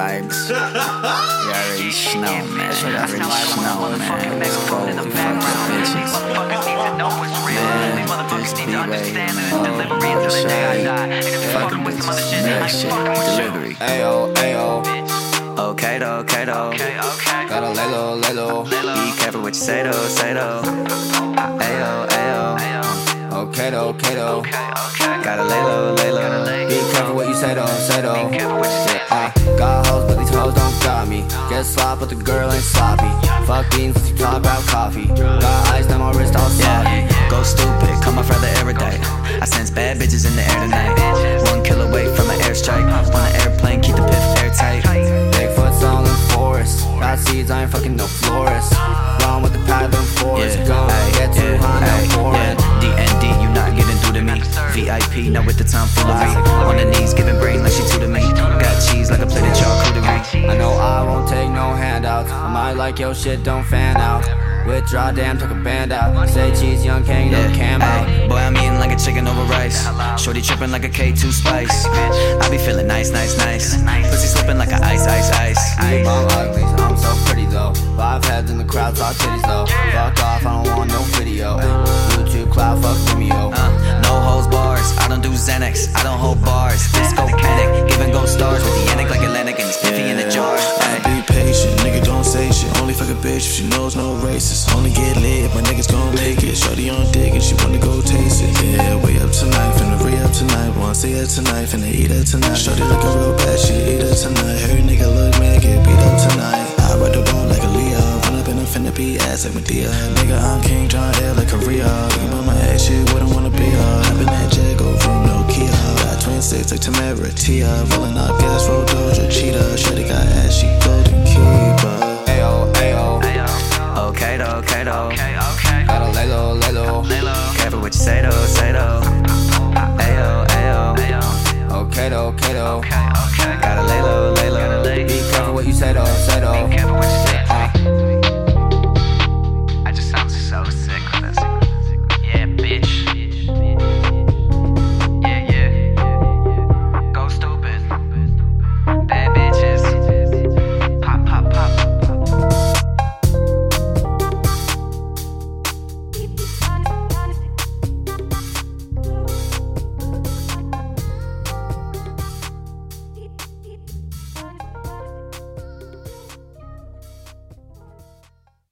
vibes. You already know, man. Fucking megaphone in the background. You already know, man. Let's go with fucking bitches. Man, this be waiting, man. Shit. Fucking bitches. That shit. I fucking with the delivery. Ayo, ayo, Okay, though, okay, though. gotta lay low, lay low. Be careful what you say, though, say, though. Ayo, ayo. Okay, though, okay, though. Gotta lay low, lay low. Be careful what you say, though, say, though. Got hoes, but these hoes don't got me. Get slop, but the girl ain't sloppy. Fuck beans, let's talk about coffee. Got ice, now my wrist all sloppy. Yeah. Go stupid, come my brother Erudite. I sense bad bitches in the air tonight. One kill away from an airstrike. On an airplane, keep the piff airtight. Bigfoot's all in forest. Got seeds, I ain't fucking no florist. Wrong with the pattern forest. Yeah. Go get 200. I might like your shit, don't fan out. Withdraw, damn, took a band out. Say cheese, young king, no cam out. boy, I'm eating like a chicken over rice. Shorty tripping like a K2 spice. I be feeling nice, nice, nice. Pussy slipping like a ice, ice, ice. I'm ugly, I'm so pretty though. Five heads in the crowd, talk titties though. Fuck off, I don't want no video. YouTube cloud, fuck Vimeo. Uh, bitch she knows no racist. Only get lit my niggas gon' make it. Shorty on dick and she wanna go taste it. Yeah, way up tonight, finna re up tonight. Wanna see her tonight, finna eat her tonight. Shorty looking real bad, she eat her tonight. Her nigga look mad, get beat up tonight. I ride the ball like a Leo. Run up and I'm finna be ass like Madea. Nigga, I'm King John L like a Korea. Thinking about my ass shit, wouldn't wanna be her. In that jet, go room, no Kia. Got twin six like Tamera Tia. Rolling up gas, roll Doja, cheetah. Shorty got ass, she golden okay though, okay though. Okay, okay. Gotta lay low, lay low. Be careful what you say though, say though. Be careful what you say.